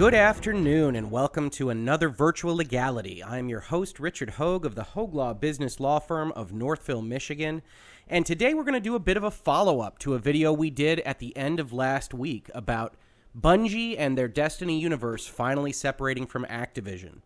Good afternoon, and welcome to another Virtual Legality. I'm your host, Richard Hoeg of the Hoeg Law Business Law Firm of Northville, Michigan. And today we're going to do a bit of a follow up to a video we did at the end of last week about Bungie and their Destiny universe finally separating from Activision.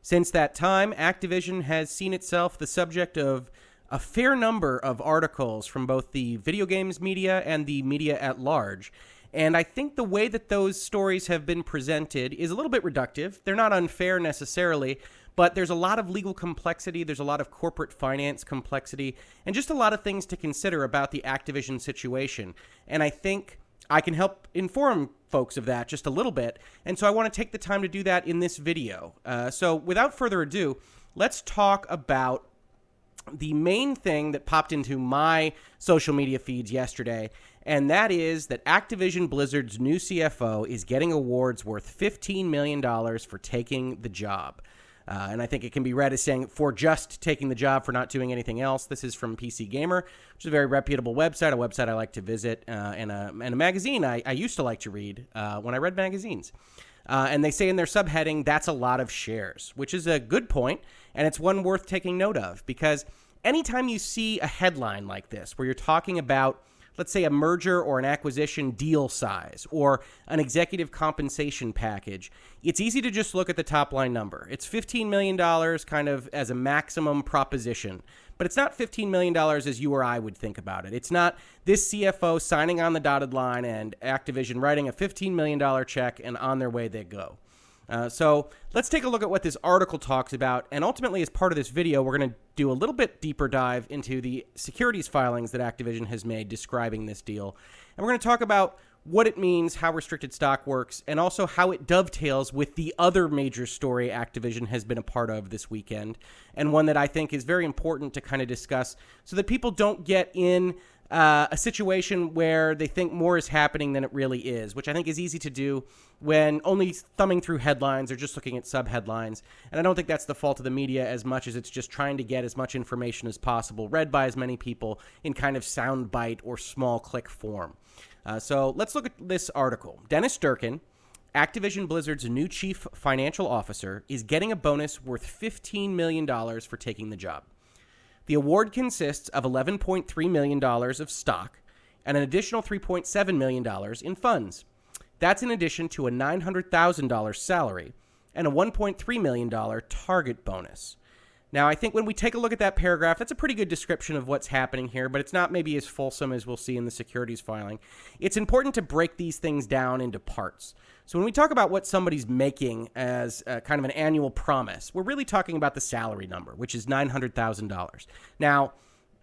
Since that time, Activision has seen itself the subject of a fair number of articles from both the video games media and the media at large. And I think the way that those stories have been presented is a little bit reductive. They're not unfair necessarily, but there's a lot of legal complexity, there's a lot of corporate finance complexity, and just a lot of things to consider about the Activision situation. And I think I can help inform folks of that just a little bit. And so I want to take the time to do that in this video. Uh, so without further ado, let's talk about the main thing that popped into my social media feeds yesterday, and that is that Activision Blizzard's new CFO is getting awards worth $15 million for taking the job. Uh, and I think it can be read as saying for just taking the job for not doing anything else. This is from PC Gamer, which is a very reputable website, a website I like to visit, uh, and, a, and a magazine I, I used to like to read uh, when I read magazines. Uh, and they say in their subheading, that's a lot of shares, which is a good point, and it's one worth taking note of because anytime you see a headline like this where you're talking about let's say a merger or an acquisition deal size or an executive compensation package, it's easy to just look at the top line number. It's $15 million kind of as a maximum proposition. But it's not $15 million as you or I would think about it. It's not this CFO signing on the dotted line and Activision writing a $15 million check and on their way they go. Uh, so let's take a look at what this article talks about. And ultimately, as part of this video, we're going to do a little bit deeper dive into the securities filings that Activision has made describing this deal. And we're going to talk about what it means, how restricted stock works, and also how it dovetails with the other major story Activision has been a part of this weekend, and one that I think is very important to kind of discuss so that people don't get in uh, a situation where they think more is happening than it really is, which I think is easy to do when only thumbing through headlines or just looking at sub headlines. And I don't think that's the fault of the media as much as it's just trying to get as much information as possible, read by as many people in kind of soundbite or small click form. Uh, so let's look at this article. Dennis Durkin. Activision Blizzard's new chief financial officer is getting a bonus worth $15 million for taking the job. The award consists of $11.3 million of stock and an additional $3.7 million in funds. That's in addition to a $900,000 salary and a $1.3 million target bonus. Now, I think when we take a look at that paragraph, that's a pretty good description of what's happening here, but it's not maybe as fulsome as we'll see in the securities filing. It's important to break these things down into parts. So, when we talk about what somebody's making as kind of an annual promise, we're really talking about the salary number, which is $900,000. Now,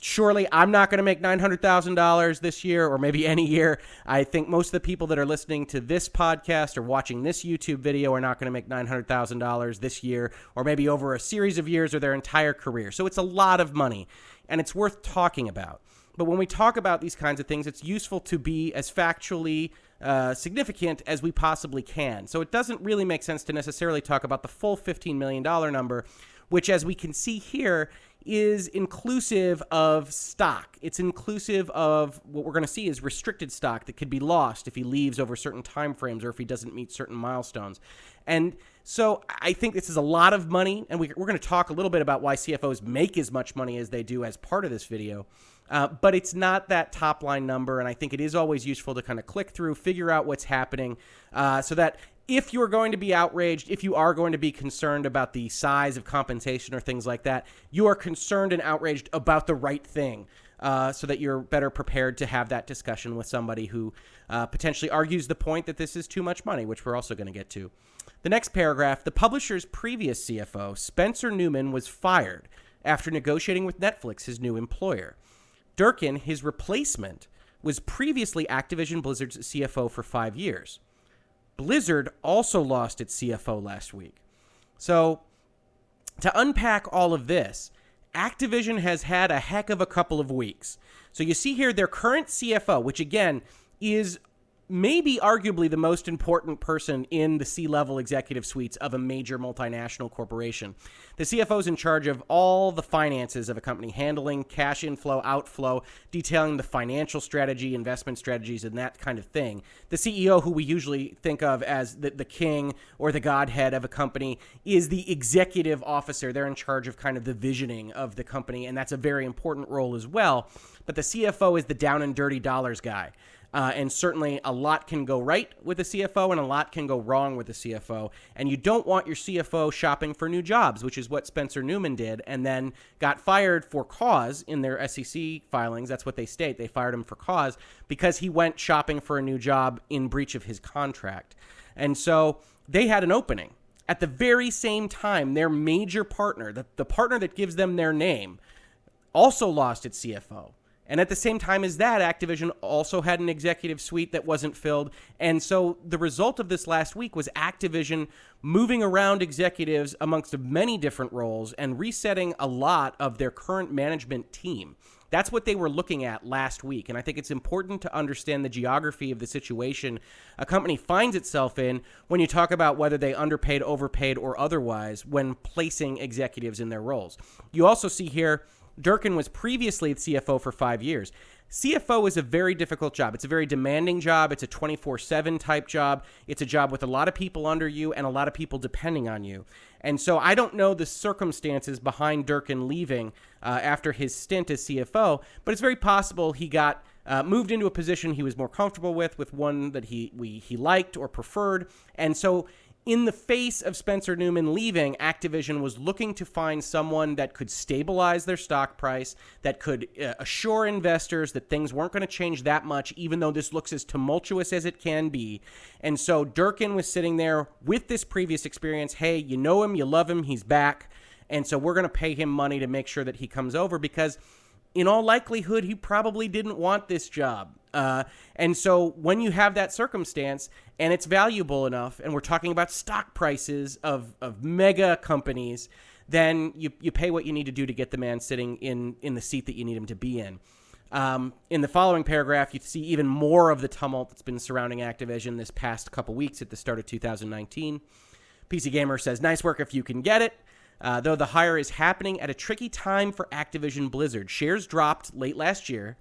surely I'm not going to make $900,000 this year or maybe any year. I think most of the people that are listening to this podcast or watching this YouTube video are not going to make $900,000 this year or maybe over a series of years or their entire career. So it's a lot of money and it's worth talking about. But when we talk about these kinds of things, it's useful to be as factually uh, significant as we possibly can. So it doesn't really make sense to necessarily talk about the full $15 million number, which, as we can see here, is inclusive of stock. It's inclusive of what we're going to see is restricted stock that could be lost if he leaves over certain time frames or if he doesn't meet certain milestones. And so I think this is a lot of money, and we, are going to talk a little bit about why CFOs make as much money as they do as part of this video. Uh, but it's not that top line number, and I think it is always useful to kind of click through, figure out what's happening, uh, so that if you're going to be outraged, if you are going to be concerned about the size of compensation or things like that, you are concerned and outraged about the right thing. Uh, so that you're better prepared to have that discussion with somebody who uh, potentially argues the point that this is too much money, which we're also going to get to. The next paragraph the publisher's previous CFO, Spencer Newman, was fired after negotiating with Netflix, his new employer. Durkin, his replacement, was previously Activision Blizzard's CFO for five years. Blizzard also lost its CFO last week. So, to unpack all of this, Activision has had a heck of a couple of weeks. So, you see here their current CFO, which again is maybe arguably the most important person in the C level executive suites of a major multinational corporation. The CFO is in charge of all the finances of a company, handling cash inflow, outflow, detailing the financial strategy, investment strategies, and that kind of thing. The CEO, who we usually think of as the, the king or the godhead of a company, is the executive officer. They're in charge of kind of the visioning of the company, and that's a very important role as well. But the CFO is the down and dirty dollars guy. Uh, and certainly a lot can go right with a CFO and a lot can go wrong with a CFO. And you don't want your CFO shopping for new jobs, which is what Spencer Newman did, and then got fired for cause in their SEC filings. That's what they state. They fired him for cause because he went shopping for a new job in breach of his contract. And so they had an opening. At the very same time, their major partner, the, the partner that gives them their name, also lost its CFO. And at the same time as that, Activision also had an executive suite that wasn't filled. And so the result of this last week was Activision moving around executives amongst many different roles and resetting a lot of their current management team. That's what they were looking at last week. And I think it's important to understand the geography of the situation a company finds itself in when you talk about whether they underpaid, overpaid, or otherwise when placing executives in their roles. You also see here Durkin was previously the CFO for five years. CFO is a very difficult job. It's a very demanding job. It's a 24 7 type job. It's a job with a lot of people under you and a lot of people depending on you. And so I don't know the circumstances behind Durkin leaving uh, after his stint as CFO, but it's very possible he got. Uh, moved into a position he was more comfortable with, with one that he we, he liked or preferred, and so in the face of Spencer Newman leaving, Activision was looking to find someone that could stabilize their stock price, that could uh, assure investors that things weren't going to change that much, even though this looks as tumultuous as it can be. And so Durkin was sitting there with this previous experience. Hey, you know him, you love him, he's back. And so we're going to pay him money to make sure that he comes over because in all likelihood, he probably didn't want this job. Uh, and so when you have that circumstance and it's valuable enough, and we're talking about stock prices of, of mega companies, then you, you pay what you need to do to get the man sitting in, in the seat that you need him to be in. Um, in the following paragraph, you see even more of the tumult that's been surrounding Activision this past couple weeks at the start of 2019. PC Gamer says, Nice work if you can get it. Uh, though the hire is happening at a tricky time for Activision Blizzard. Shares dropped late last year,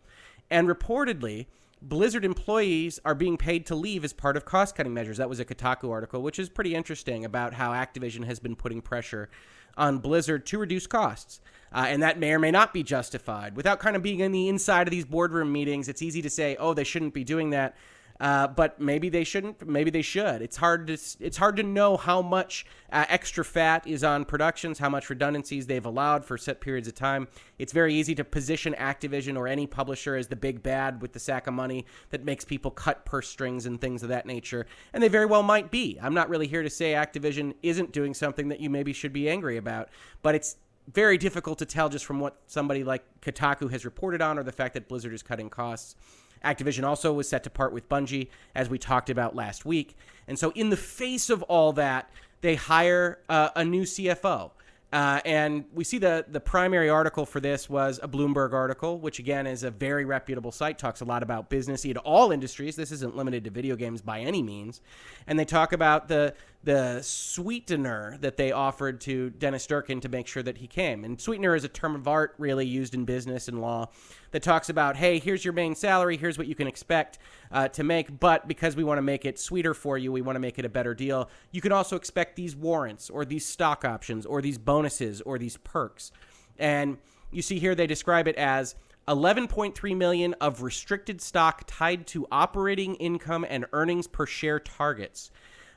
and reportedly, Blizzard employees are being paid to leave as part of cost cutting measures. That was a Kotaku article, which is pretty interesting about how Activision has been putting pressure on Blizzard to reduce costs. Uh, and that may or may not be justified. Without kind of being in the inside of these boardroom meetings, it's easy to say, oh, they shouldn't be doing that. Uh, but maybe they shouldn't. Maybe they should. It's hard to it's hard to know how much uh, extra fat is on productions, how much redundancies they've allowed for set periods of time. It's very easy to position Activision or any publisher as the big bad with the sack of money that makes people cut purse strings and things of that nature, and they very well might be. I'm not really here to say Activision isn't doing something that you maybe should be angry about, but it's very difficult to tell just from what somebody like Kotaku has reported on or the fact that Blizzard is cutting costs. Activision also was set to part with Bungie, as we talked about last week. And so, in the face of all that, they hire uh, a new CFO. Uh, and we see the the primary article for this was a Bloomberg article, which again is a very reputable site. Talks a lot about business in all industries. This isn't limited to video games by any means. And they talk about the the sweetener that they offered to Dennis Durkin to make sure that he came. And sweetener is a term of art really used in business and law that talks about, hey, here's your main salary, here's what you can expect uh, to make, but because we want to make it sweeter for you, we want to make it a better deal. You can also expect these warrants or these stock options or these bonuses or these perks. And you see here they describe it as 11.3 million of restricted stock tied to operating income and earnings per share targets.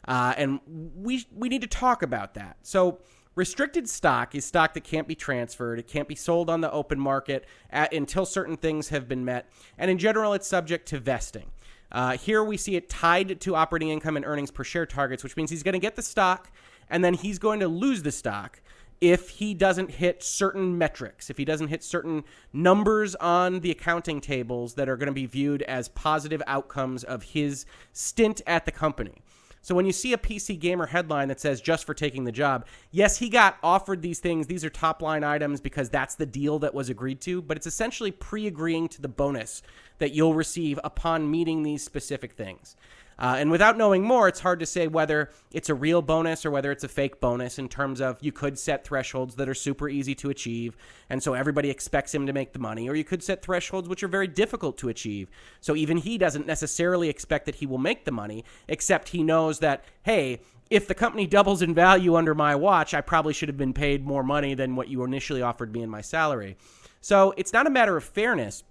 Uh, and we we need to talk about that. So Restricted stock is stock that can't be transferred. It can't be sold on the open market at, until certain things have been met. And in general, it's subject to vesting. Uh, here we see it tied to operating income and earnings per share targets, which means he's going to get the stock and then he's going to lose the stock if he doesn't hit certain metrics, if he doesn't hit certain numbers on the accounting tables that are going to be viewed as positive outcomes of his stint at the company. So when you see a PC Gamer headline that says just for taking the job, yes, he got offered these things. These are top line items because that's the deal that was agreed to, but it's essentially pre agreeing to the bonus that you'll receive upon meeting these specific things. Uh, and without knowing more, it's hard to say whether it's a real bonus or whether it's a fake bonus in terms of you could set thresholds that are super easy to achieve. And so everybody expects him to make the money. Or you could set thresholds which are very difficult to achieve. So even he doesn't necessarily expect that he will make the money, except he knows that, hey, if the company doubles in value under my watch, I probably should have been paid more money than what you initially offered me in my salary. So it's not a matter of fairness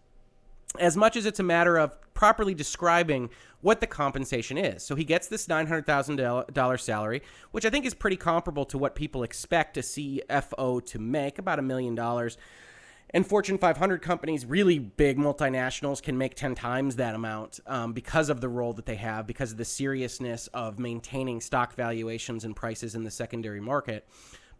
as much as it's a matter of properly describing what the compensation is. So he gets this $900,000 salary, which I think is pretty comparable to what people expect a CFO to make, about a million dollars. And Fortune 500 companies, really big multinationals, can make 10 times that amount um, because of the role that they have, because of the seriousness of maintaining stock valuations and prices in the secondary market.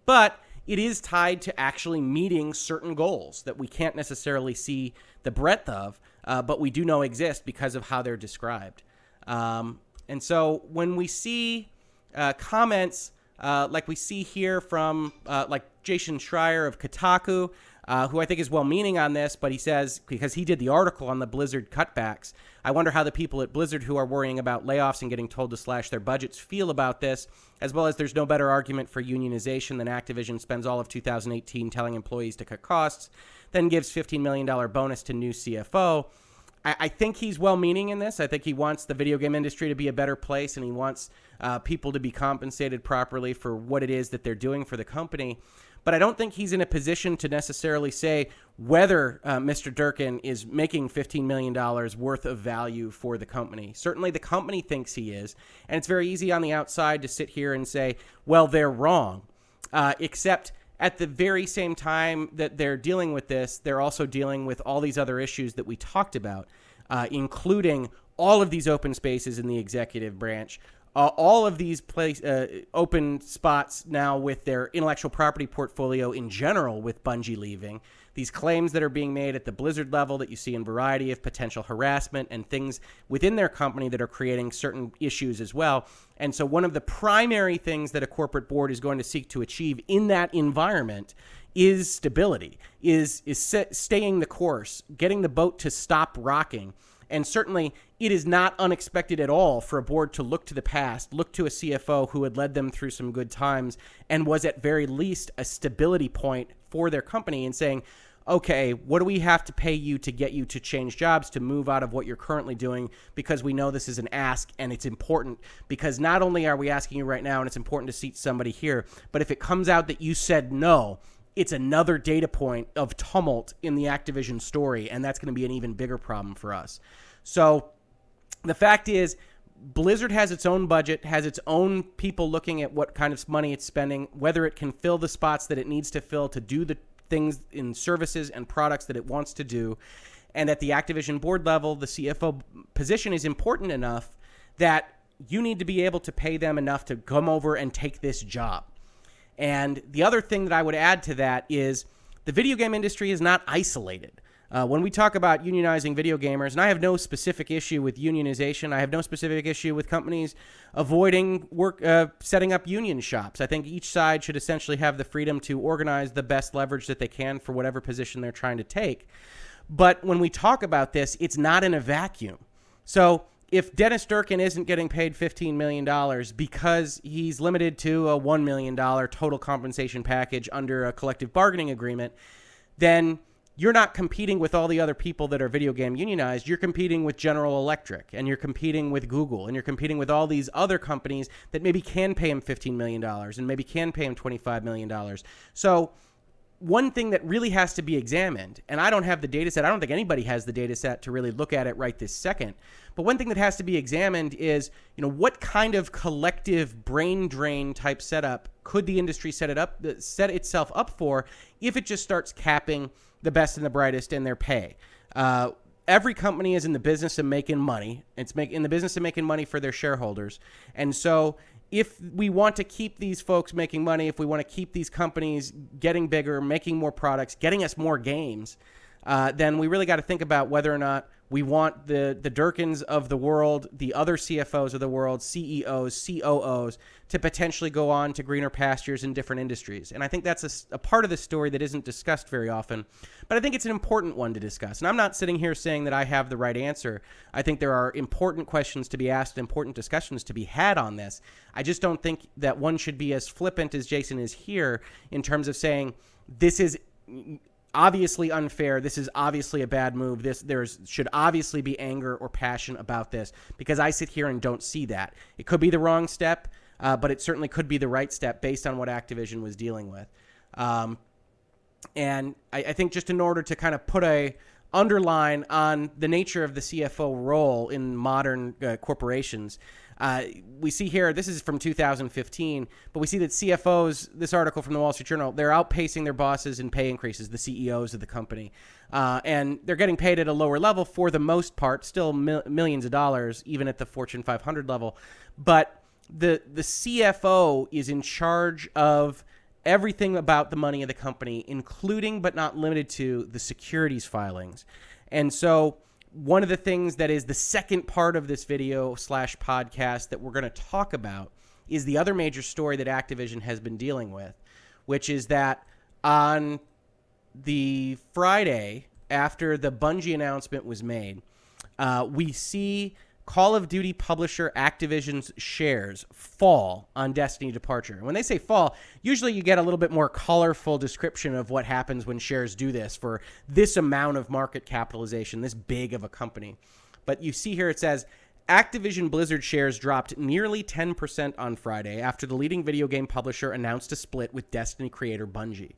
But it is tied to actually meeting certain goals that we can't necessarily see the breadth of, uh, but we do know exist because of how they're described. Um, and so when we see uh, comments uh, like we see here from uh, like Jason Schreier of Kotaku, uh, who I think is well meaning on this, but he says, because he did the article on the Blizzard cutbacks, I wonder how the people at Blizzard who are worrying about layoffs and getting told to slash their budgets feel about this, as well as there's no better argument for unionization than Activision spends all of 2018 telling employees to cut costs, then gives $15 million bonus to new CFO. I, think he's well meaning in this. I think he wants the video game industry to be a better place and he wants uh, people to be compensated properly for what it is that they're doing for the company but I don't think he's in a position to necessarily say whether uh, Mr. Durkin is making $15 million worth of value for the company. Certainly, the company thinks he is. And it's very easy on the outside to sit here and say, well, they're wrong. Uh, except at the very same time that they're dealing with this, they're also dealing with all these other issues that we talked about, uh, including all of these open spaces in the executive branch, uh, all of these place uh, open spots now with their intellectual property portfolio in general with Bungie leaving these claims that are being made at the Blizzard level that you see in variety of potential harassment and things within their company that are creating certain issues as well. And so one of the primary things that a corporate board is going to seek to achieve in that environment is stability, is is staying the course, getting the boat to stop rocking and certainly, it is not unexpected at all for a board to look to the past, look to a CFO who had led them through some good times and was at very least a stability point for their company and saying, okay, what do we have to pay you to get you to change jobs, to move out of what you're currently doing? Because we know this is an ask and it's important. Because not only are we asking you right now and it's important to seat somebody here, but if it comes out that you said no, it's another data point of tumult in the Activision story, and that's going to be an even bigger problem for us. So the fact is, Blizzard has its own budget, has its own people looking at what kind of money it's spending, whether it can fill the spots that it needs to fill to do the things in services and products that it wants to do. And at the Activision board level, the CFO position is important enough that you need to be able to pay them enough to come over and take this job. And the other thing that I would add to that is the video game industry is not isolated. Uh, when we talk about unionizing video gamers, and I have no specific issue with unionization, I have no specific issue with companies avoiding work, uh, setting up union shops. I think each side should essentially have the freedom to organize the best leverage that they can for whatever position they're trying to take. But when we talk about this, it's not in a vacuum. So if Dennis Durkin isn't getting paid $15 million because he's limited to a $1 million total compensation package under a collective bargaining agreement, then you're not competing with all the other people that are video game unionized. You're competing with General Electric and you're competing with Google and you're competing with all these other companies that maybe can pay him $15 million and maybe can pay him $25 million. So one thing that really has to be examined, and I don't have the data set, I don't think anybody has the data set to really look at it right this second. But one thing that has to be examined is, you know, what kind of collective brain drain type setup could the industry set it up, set itself up for if it just starts capping the best and the brightest in their pay? Uh, every company is in the business of making money. It's make, in the business of making money for their shareholders. And so if we want to keep these folks making money, if we want to keep these companies getting bigger, making more products, getting us more games, uh, then we really got to think about whether or not we want the the Durkins of the world, the other CFOs of the world, CEOs, COOs, to potentially go on to greener pastures in different industries. And I think that's a, a, part of the story that isn't discussed very often. But I think it's an important one to discuss. And I'm not sitting here saying that I have the right answer. I think there are important questions to be asked, important discussions to be had on this. I just don't think that one should be as flippant as Jason is here in terms of saying this is obviously unfair. This is obviously a bad move. This there's should obviously be anger or passion about this because I sit here and don't see that. It could be the wrong step, uh, but it certainly could be the right step based on what Activision was dealing with. Um, and I, I think just in order to kind of put a underline on the nature of the CFO role in modern uh, corporations. Uh, we see here, this is from 2015, but we see that CFOs, this article from the Wall Street Journal, they're outpacing their bosses in pay increases, the CEOs of the company. Uh, and they're getting paid at a lower level for the most part, still mil- millions of dollars, even at the Fortune 500 level. But the, the CFO is in charge of everything about the money of the company, including but not limited to the securities filings. And so one of the things that is the second part of this video slash podcast that we're going to talk about is the other major story that Activision has been dealing with, which is that on the Friday after the Bungie announcement was made, uh, we see Call of Duty publisher Activision's shares fall on Destiny Departure. When they say fall, usually you get a little bit more colorful description of what happens when shares do this for this amount of market capitalization, this big of a company. But you see here it says Activision Blizzard shares dropped nearly 10% on Friday after the leading video game publisher announced a split with Destiny creator Bungie.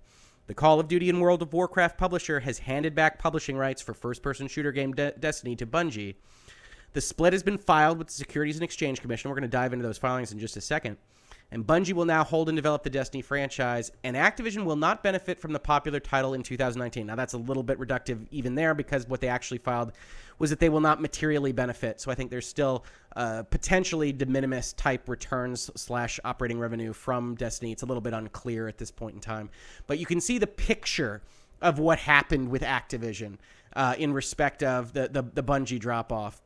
The Call of Duty and World of Warcraft publisher has handed back publishing rights for first person shooter game De- Destiny to Bungie the split has been filed with the Securities and Exchange Commission. We're going to dive into those filings in just a second. And Bungie will now hold and develop the Destiny franchise, and Activision will not benefit from the popular title in 2019. Now, that's a little bit reductive even there because what they actually filed was that they will not materially benefit. So I think there's still uh, potentially de minimis type returns slash operating revenue from Destiny. It's a little bit unclear at this point in time. But you can see the picture of what happened with Activision uh, in respect of the, the, the Bungie drop off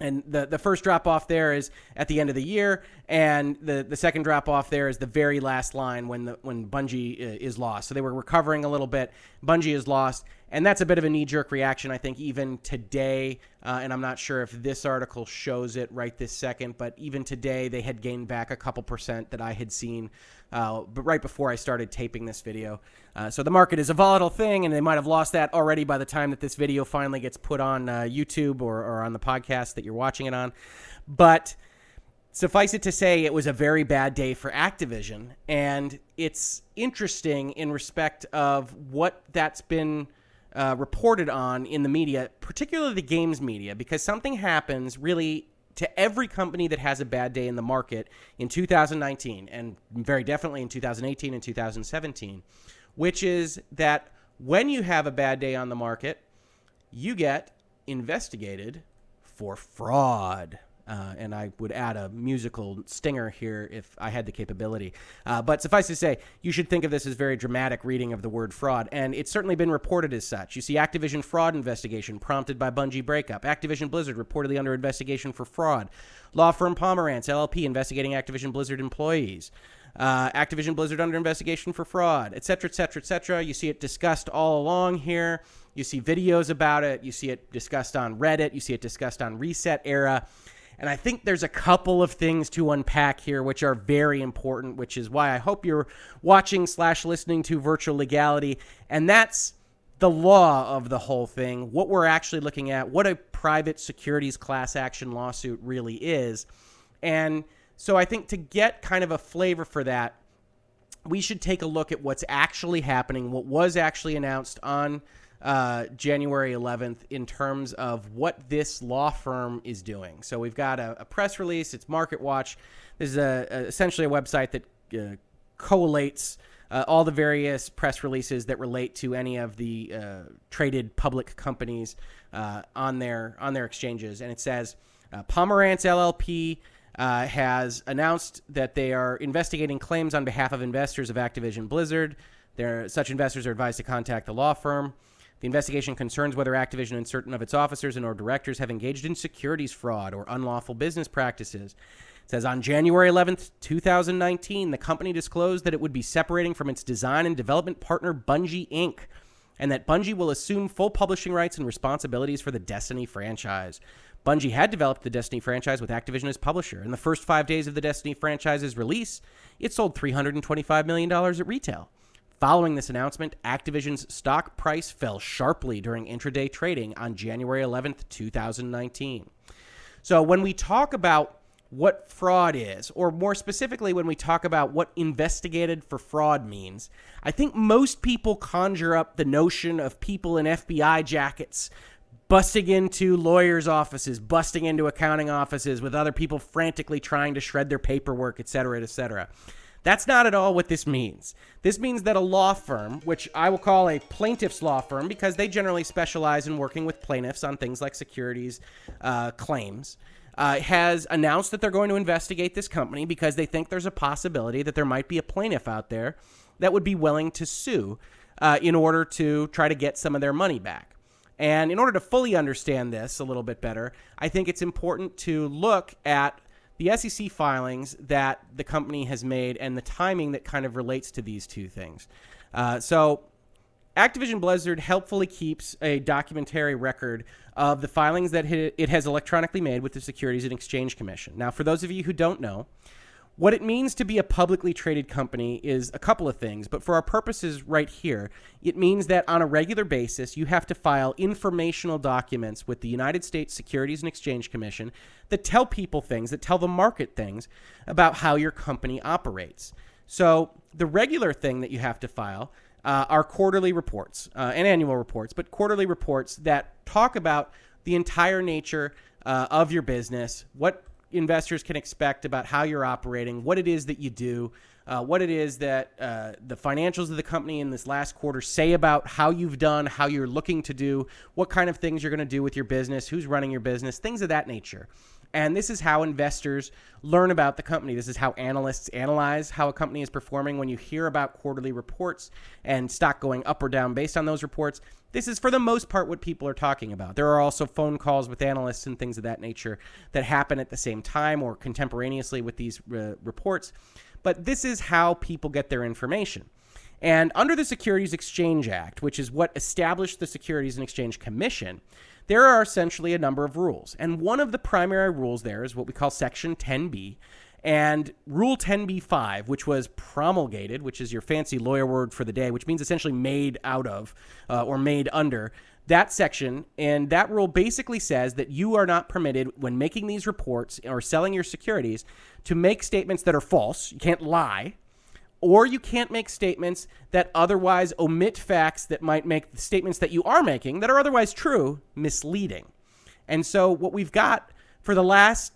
and the, the first drop off there is at the end of the year, and the, the second drop off there is the very last line when the when Bungie uh, is lost. So they were recovering a little bit. Bungie is lost, and that's a bit of a knee jerk reaction, I think, even today. Uh, and I'm not sure if this article shows it right this second, but even today they had gained back a couple percent that I had seen, uh, but right before I started taping this video. Uh, so the market is a volatile thing, and they might have lost that already by the time that this video finally gets put on uh, YouTube or, or on the podcast that you're watching it on. But suffice it to say, it was a very bad day for Activision, and it's interesting in respect of what that's been uh, reported on in the media, particularly the games media, because something happens really to every company that has a bad day in the market in 2019 and very definitely in 2018 and 2017, which is that when you have a bad day on the market, you get investigated for fraud. Uh, and I would add a musical stinger here if I had the capability. Uh, but suffice to say, you should think of this as very dramatic reading of the word fraud, and it's certainly been reported as such. You see Activision fraud investigation prompted by Bungie breakup. Activision Blizzard reportedly under investigation for fraud. Law firm Pomerantz LLP investigating Activision Blizzard employees. Uh, Activision Blizzard under investigation for fraud, et cetera, et cetera, et cetera. You see it discussed all along here. You see videos about it. You see it discussed on Reddit. You see it discussed on ResetEra. And I think there's a couple of things to unpack here, which are very important, which is why I hope you're watching slash listening to Virtual Legality. And that's the law of the whole thing, what we're actually looking at, what a private securities class action lawsuit really is. And so I think to get kind of a flavor for that, we should take a look at what's actually happening, what was actually announced on uh, January 11th in terms of what this law firm is doing. So we've got a, a press release. It's Market Watch. This is a, a essentially a website that uh, collates uh, all the various press releases that relate to any of the uh, traded public companies uh, on their on their exchanges, and it says uh, Pomerantz LLP. Uh, has announced that they are investigating claims on behalf of investors of Activision Blizzard. There, such investors are advised to contact the law firm. The investigation concerns whether Activision and certain of its officers and or directors have engaged in securities fraud or unlawful business practices. It says on January 11th, 2019, the company disclosed that it would be separating from its design and development partner Bungie Inc and that Bungie will assume full publishing rights and responsibilities for the Destiny franchise. Bungie had developed the Destiny franchise with Activision as publisher. In the first five days of the Destiny franchise's release, it sold $325 million at retail. Following this announcement, Activision's stock price fell sharply during intraday trading on January 11th, 2019. So when we talk about what fraud is, or more specifically, when we talk about what investigated for fraud means, I think most people conjure up the notion of people in FBI jackets busting into lawyers' offices, busting into accounting offices with other people frantically trying to shred their paperwork, et cetera, et cetera. That's not at all what this means. This means that a law firm, which I will call a plaintiff's law firm because they generally specialize in working with plaintiffs on things like securities uh, claims, uh, has announced that they're going to investigate this company because they think there's a possibility that there might be a plaintiff out there that would be willing to sue uh, in order to try to get some of their money back. And in order to fully understand this a little bit better, I think it's important to look at the SEC filings that the company has made and the timing that kind of relates to these two things. Uh, so, Activision Blizzard helpfully keeps a documentary record of the filings that it has electronically made with the Securities and Exchange Commission. Now, for those of you who don't know, what it means to be a publicly traded company is a couple of things, but for our purposes right here, it means that on a regular basis, you have to file informational documents with the United States Securities and Exchange Commission that tell people things, that tell the market things about how your company operates. So, the regular thing that you have to file uh, are quarterly reports uh, and annual reports, but quarterly reports that talk about the entire nature uh, of your business, what investors can expect about how you're operating, what it is that you do, uh, what it is that uh, the financials of the company in this last quarter say about how you've done, how you're looking to do, what kind of things you're going to do with your business, who's running your business, things of that nature. And this is how investors learn about the company. This is how analysts analyze how a company is performing. When you hear about quarterly reports and stock going up or down based on those reports, this is for the most part what people are talking about. There are also phone calls with analysts and things of that nature that happen at the same time or contemporaneously with these uh, reports. But this is how people get their information. And under the Securities Exchange Act, which is what established the Securities and Exchange Commission, there are essentially a number of rules. And one of the primary rules there is what we call Section 10B. And Rule 10b5, which was promulgated, which is your fancy lawyer word for the day, which means essentially made out of uh, or made under that section. And that rule basically says that you are not permitted, when making these reports or selling your securities, to make statements that are false. You can't lie or you can't make statements that otherwise omit facts that might make the statements that you are making that are otherwise true misleading. And so, what we've got for the last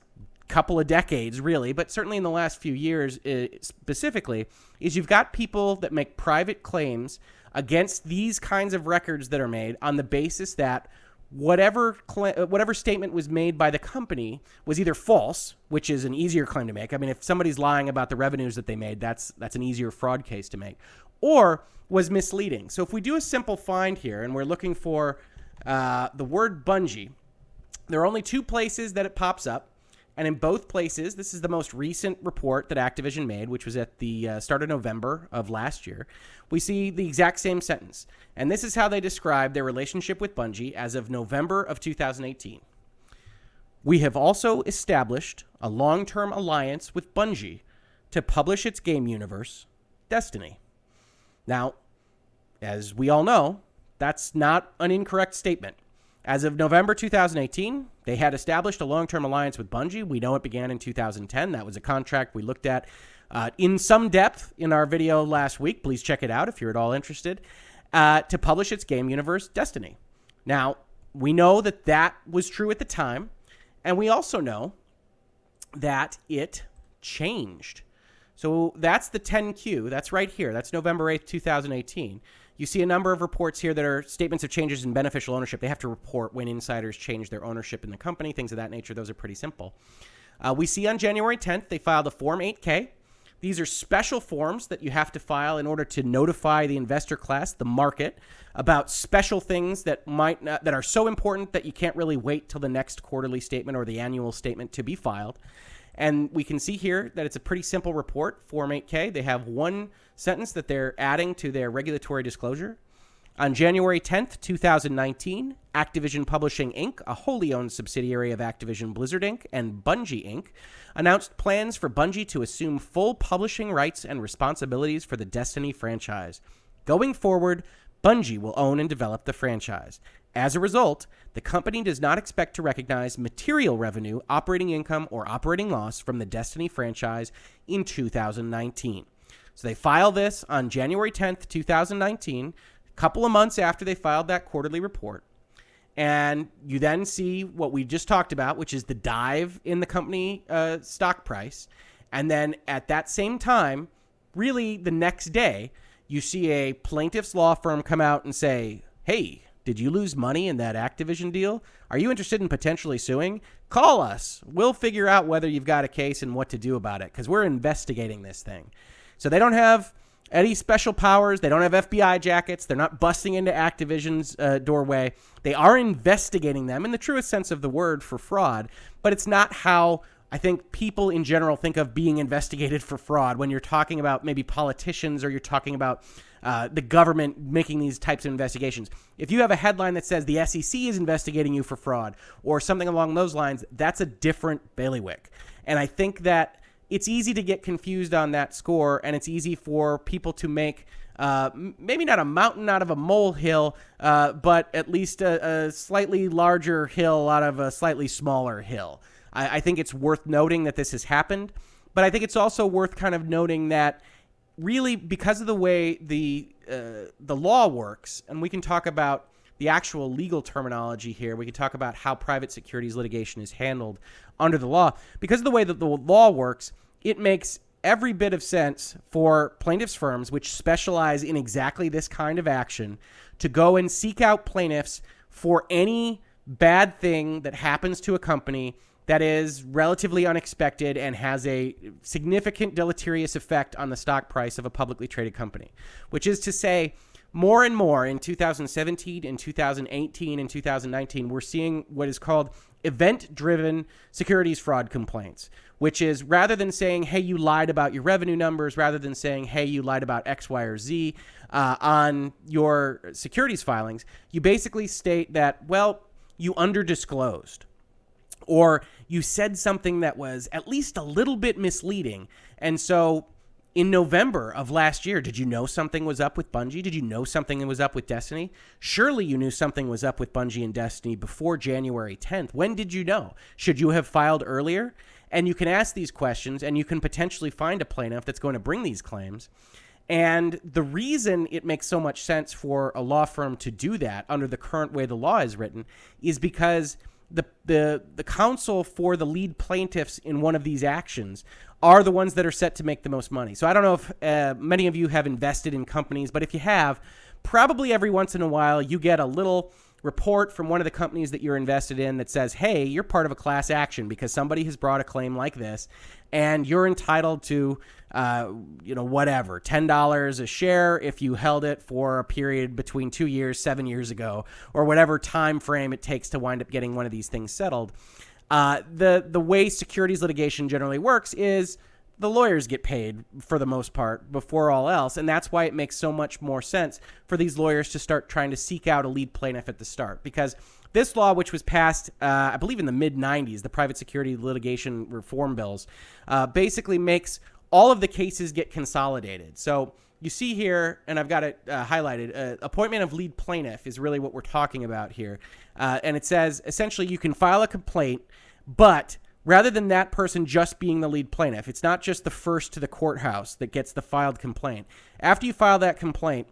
couple of decades, really, but certainly in the last few years uh, specifically, is you've got people that make private claims against these kinds of records that are made on the basis that whatever cl- whatever statement was made by the company was either false, which is an easier claim to make. I mean, if somebody's lying about the revenues that they made, that's that's an easier fraud case to make, or was misleading. So if we do a simple find here and we're looking for uh, the word Bungie, there are only two places that it pops up. And in both places, this is the most recent report that Activision made, which was at the uh, start of November of last year. We see the exact same sentence. And this is how they describe their relationship with Bungie as of November of 2018. We have also established a long term alliance with Bungie to publish its game universe, Destiny. Now, as we all know, that's not an incorrect statement. As of November 2018, they had established a long term alliance with Bungie. We know it began in 2010. That was a contract we looked at uh, in some depth in our video last week. Please check it out if you're at all interested. Uh, to publish its game universe, Destiny. Now, we know that that was true at the time, and we also know that it changed. So that's the 10Q. That's right here. That's November 8th, 2018. You see a number of reports here that are statements of changes in beneficial ownership. They have to report when insiders change their ownership in the company, things of that nature. Those are pretty simple. Uh, we see on January 10th, they filed a Form 8K. These are special forms that you have to file in order to notify the investor class, the market, about special things that might not, that are so important that you can't really wait till the next quarterly statement or the annual statement to be filed. And we can see here that it's a pretty simple report, Form 8K. They have one sentence that they're adding to their regulatory disclosure. On January 10th, 2019, Activision Publishing Inc., a wholly owned subsidiary of Activision Blizzard Inc. and Bungie Inc., announced plans for Bungie to assume full publishing rights and responsibilities for the Destiny franchise. Going forward, Bungie will own and develop the franchise. As a result, the company does not expect to recognize material revenue, operating income, or operating loss from the Destiny franchise in 2019. So they file this on January 10th, 2019 a couple of months after they filed that quarterly report. And you then see what we just talked about, which is the dive in the company uh, stock price. And then at that same time, really the next day, you see a plaintiff's law firm come out and say, hey, did you lose money in that Activision deal? Are you interested in potentially suing? Call us. We'll figure out whether you've got a case and what to do about it because we're investigating this thing. So they don't have any special powers. They don't have FBI jackets. They're not busting into Activision's uh, doorway. They are investigating them in the truest sense of the word for fraud, but it's not how I think people in general think of being investigated for fraud when you're talking about maybe politicians or you're talking about uh, the government making these types of investigations. If you have a headline that says the SEC is investigating you for fraud or something along those lines, that's a different bailiwick. And I think that it's easy to get confused on that score, and it's easy for people to make uh, maybe not a mountain out of a molehill, uh, but at least a, a, slightly larger hill out of a slightly smaller hill. I, I, think it's worth noting that this has happened, but I think it's also worth kind of noting that really because of the way the uh, the law works, and we can talk about the actual legal terminology here. We can talk about how private securities litigation is handled under the law. Because of the way that the law works, it makes every bit of sense for plaintiffs' firms, which specialize in exactly this kind of action, to go and seek out plaintiffs for any bad thing that happens to a company that is relatively unexpected and has a significant deleterious effect on the stock price of a publicly traded company, which is to say, more and more in 2017 and 2018 and 2019, we're seeing what is called event driven securities fraud complaints, which is rather than saying, hey, you lied about your revenue numbers, rather than saying, hey, you lied about X, Y, or Z uh, on your securities filings, you basically state that, well, you underdisclosed or you said something that was at least a little bit misleading. And so in November of last year, did you know something was up with Bungie? Did you know something was up with Destiny? Surely you knew something was up with Bungie and Destiny before January 10th. When did you know? Should you have filed earlier? And you can ask these questions and you can potentially find a plaintiff that's going to bring these claims. And the reason it makes so much sense for a law firm to do that under the current way the law is written is because the the the counsel for the lead plaintiffs in one of these actions are the ones that are set to make the most money. So I don't know if uh, many of you have invested in companies, but if you have, probably every once in a while you get a little report from one of the companies that you're invested in that says, hey, you're part of a class action because somebody has brought a claim like this, and you're entitled to, uh, you know, whatever, $10 a share if you held it for a period between two years, seven years ago, or whatever time frame it takes to wind up getting one of these things settled. Uh, the the way securities litigation generally works is the lawyers get paid for the most part before all else. And that's why it makes so much more sense for these lawyers to start trying to seek out a lead plaintiff at the start. Because this law, which was passed, uh, I believe, in the mid 90s, the private security litigation reform bills, uh, basically makes all of the cases get consolidated. So you see here, and I've got it uh, highlighted, uh, appointment of lead plaintiff is really what we're talking about here. Uh, and it says essentially you can file a complaint, but rather than that person just being the lead plaintiff. It's not just the first to the courthouse that gets the filed complaint. After you file that complaint,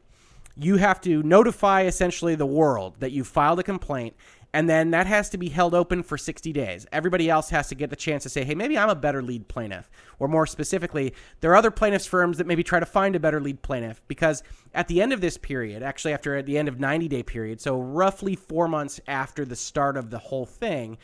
you have to notify essentially the world that you filed a complaint and then that has to be held open for 60 days. Everybody else has to get the chance to say, hey, maybe I'm a better lead plaintiff. Or more specifically, there are other plaintiffs' firms that maybe try to find a better lead plaintiff because at the end of this period, actually after at the end of 90 day period, so roughly four months after the start of the whole thing,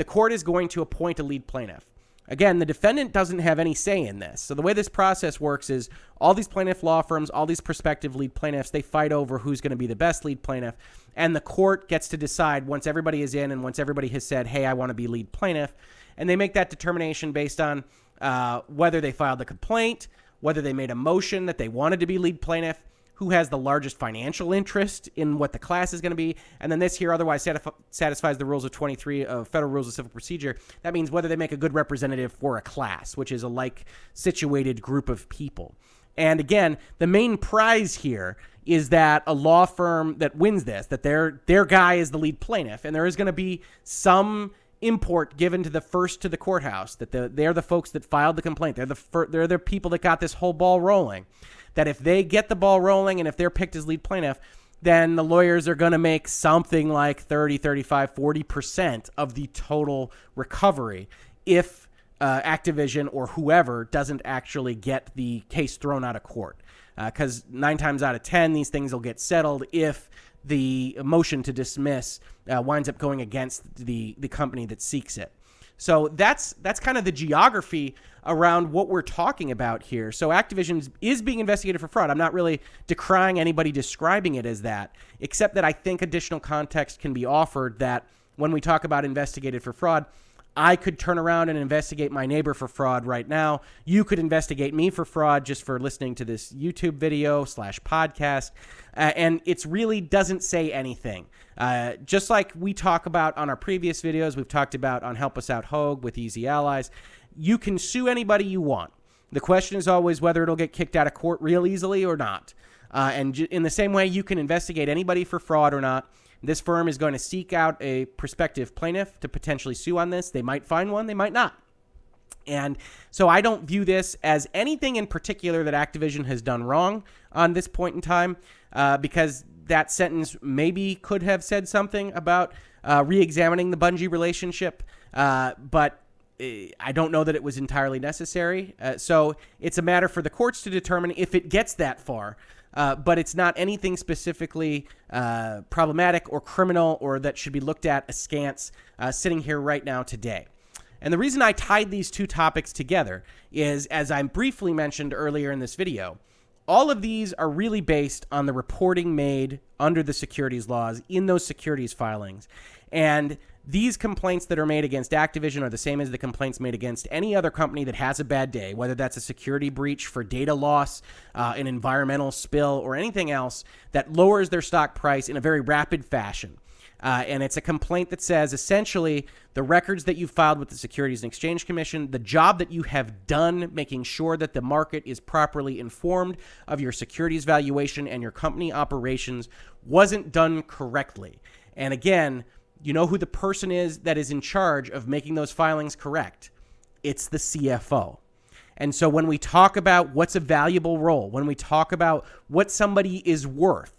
the court is going to appoint a lead plaintiff. Again, the defendant doesn't have any say in this. So the way this process works is all these plaintiff law firms, all these prospective lead plaintiffs, they fight over who's going to be the best lead plaintiff, and the court gets to decide once everybody is in and once everybody has said, "Hey, I want to be lead plaintiff," and they make that determination based on uh, whether they filed the complaint, whether they made a motion that they wanted to be lead plaintiff, who has the largest financial interest in what the class is going to be. And then this here otherwise satisf- satisfies the rules of 23 of Federal Rules of Civil Procedure. That means whether they make a good representative for a class, which is a like situated group of people. And again, the main prize here is that a law firm that wins this, that their their guy is the lead plaintiff, and there is going to be some import given to the first to the courthouse that the, they're the folks that filed the complaint. They're the fir- they're the people that got this whole ball rolling that if they get the ball rolling and if they're picked as lead plaintiff, then the lawyers are going to make something like 30, 35, 40% of the total recovery if uh, Activision or whoever doesn't actually get the case thrown out of court. Because uh, nine times out of 10, these things will get settled if the motion to dismiss uh, winds up going against the, the company that seeks it. So that's that's kind of the geography around what we're talking about here. So Activision is being investigated for fraud. I'm not really decrying anybody describing it as that, except that I think additional context can be offered that when we talk about investigated for fraud, I could turn around and investigate my neighbor for fraud right now. You could investigate me for fraud just for listening to this YouTube video slash podcast. Uh, and it really doesn't say anything. Uh, just like we talk about on our previous videos, we've talked about on Help Us Out Hoeg with Easy Allies, you can sue anybody you want. The question is always whether it'll get kicked out of court real easily or not. Uh, and in the same way, you can investigate anybody for fraud or not. This firm is going to seek out a prospective plaintiff to potentially sue on this. They might find one, they might not. And so I don't view this as anything in particular that Activision has done wrong on this point in time, uh, because that sentence maybe could have said something about uh, re examining the Bungie relationship, uh, but eh, I don't know that it was entirely necessary. Uh, so it's a matter for the courts to determine if it gets that far uh, but it's not anything specifically uh, problematic or criminal or that should be looked at askance uh, sitting here right now today. And the reason I tied these two topics together is, as I briefly mentioned earlier in this video, all of these are really based on the reporting made under the securities laws in those securities filings. And these complaints that are made against Activision are the same as the complaints made against any other company that has a bad day, whether that's a security breach for data loss, uh, an environmental spill, or anything else that lowers their stock price in a very rapid fashion. Uh, and it's a complaint that says essentially the records that you filed with the Securities and Exchange Commission, the job that you have done making sure that the market is properly informed of your securities valuation and your company operations wasn't done correctly. And again, you know who the person is that is in charge of making those filings correct? It's the CFO. And so when we talk about what's a valuable role, when we talk about what somebody is worth,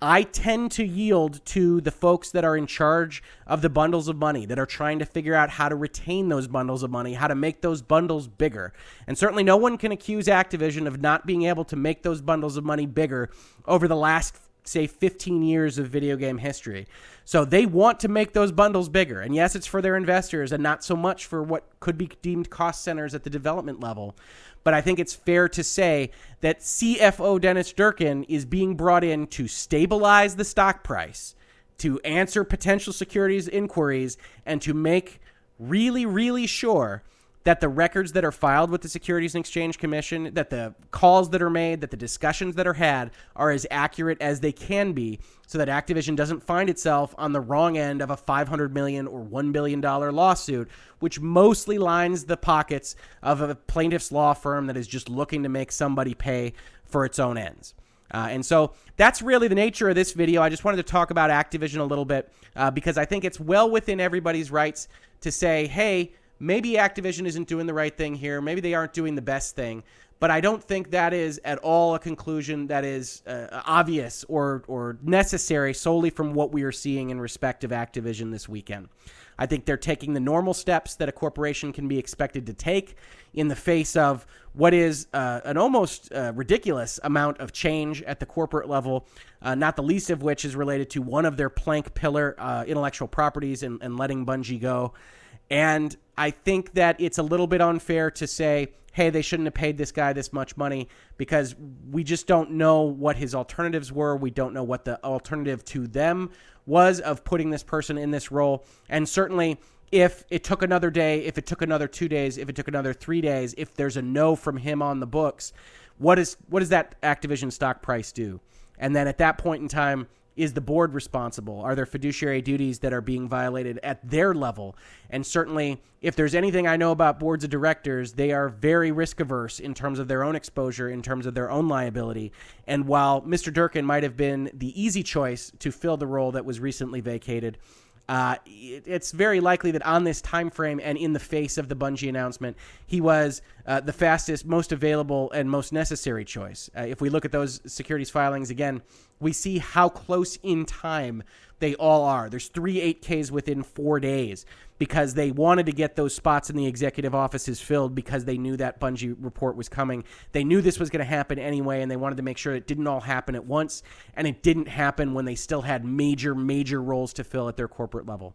I tend to yield to the folks that are in charge of the bundles of money, that are trying to figure out how to retain those bundles of money, how to make those bundles bigger. And certainly no one can accuse Activision of not being able to make those bundles of money bigger over the last say 15 years of video game history. So they want to make those bundles bigger. And yes, it's for their investors and not so much for what could be deemed cost centers at the development level. But I think it's fair to say that CFO Dennis Durkin is being brought in to stabilize the stock price, to answer potential securities inquiries, and to make really, really sure that the records that are filed with the Securities and Exchange Commission, that the calls that are made, that the discussions that are had are as accurate as they can be so that Activision doesn't find itself on the wrong end of a 500 million or 1 billion dollar lawsuit, which mostly lines the pockets of a plaintiff's law firm that is just looking to make somebody pay for its own ends. Uh, and so that's really the nature of this video. I just wanted to talk about Activision a little bit uh, because I think it's well within everybody's rights to say, hey, maybe Activision isn't doing the right thing here. Maybe they aren't doing the best thing. But I don't think that is at all a conclusion that is uh, obvious or, or necessary solely from what we are seeing in respect of Activision this weekend. I think they're taking the normal steps that a corporation can be expected to take in the face of what is uh, an almost uh, ridiculous amount of change at the corporate level, uh, not the least of which is related to one of their plank pillar uh, intellectual properties and, and letting Bungie go. And I think that it's a little bit unfair to say, hey, they shouldn't have paid this guy this much money because we just don't know what his alternatives were. We don't know what the alternative to them was of putting this person in this role. And certainly, if it took another day, if it took another two days, if it took another three days, if there's a no from him on the books, what is what does that Activision stock price do? And then at that point in time, is the board responsible? Are there fiduciary duties that are being violated at their level? And certainly, if there's anything I know about boards of directors, they are very risk averse in terms of their own exposure, in terms of their own liability. And while Mr. Durkin might have been the easy choice to fill the role that was recently vacated, uh, it, it's very likely that on this time frame and in the face of the Bungie announcement, he was uh, the fastest, most available, and most necessary choice. Uh, if we look at those securities filings again, we see how close in time they all are. There's three 8Ks within four days because they wanted to get those spots in the executive offices filled because they knew that Bungie report was coming. They knew this was going to happen anyway, and they wanted to make sure it didn't all happen at once, and it didn't happen when they still had major, major roles to fill at their corporate level.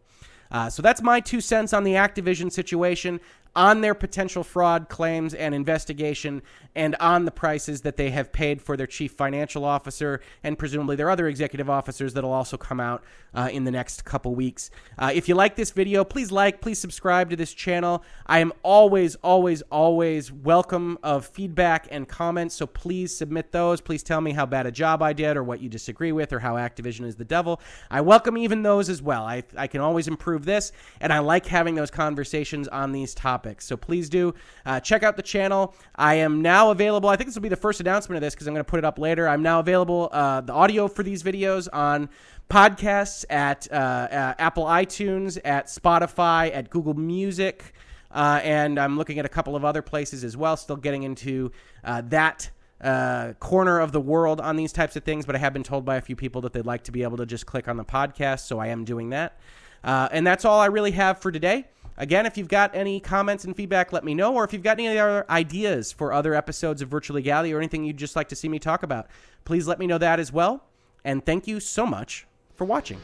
Uh, so that's my two cents on the Activision situation on their potential fraud claims and investigation and on the prices that they have paid for their chief financial officer and presumably their other executive officers that'll also come out uh, in the next couple weeks. Uh, if you like this video, please like, please subscribe to this channel. I am always, always, always welcome of feedback and comments, so please submit those. Please tell me how bad a job I did or what you disagree with or how Activision is the devil. I welcome even those as well. I, I can always improve this, and I like having those conversations on these topics topics. So please do uh, check out the channel. I am now available. I think this will be the first announcement of this because I'm going to put it up later. I'm now available, uh, the audio for these videos on podcasts at, uh, uh Apple iTunes, at Spotify, at Google Music. Uh, and I'm looking at a couple of other places as well, still getting into uh, that uh, corner of the world on these types of things, but I have been told by a few people that they'd like to be able to just click on the podcast, so I am doing that. Uh, and that's all I really have for today. Again, if you've got any comments and feedback, let me know. Or if you've got any other ideas for other episodes of Virtual Legality or anything you'd just like to see me talk about, please let me know that as well. And thank you so much for watching.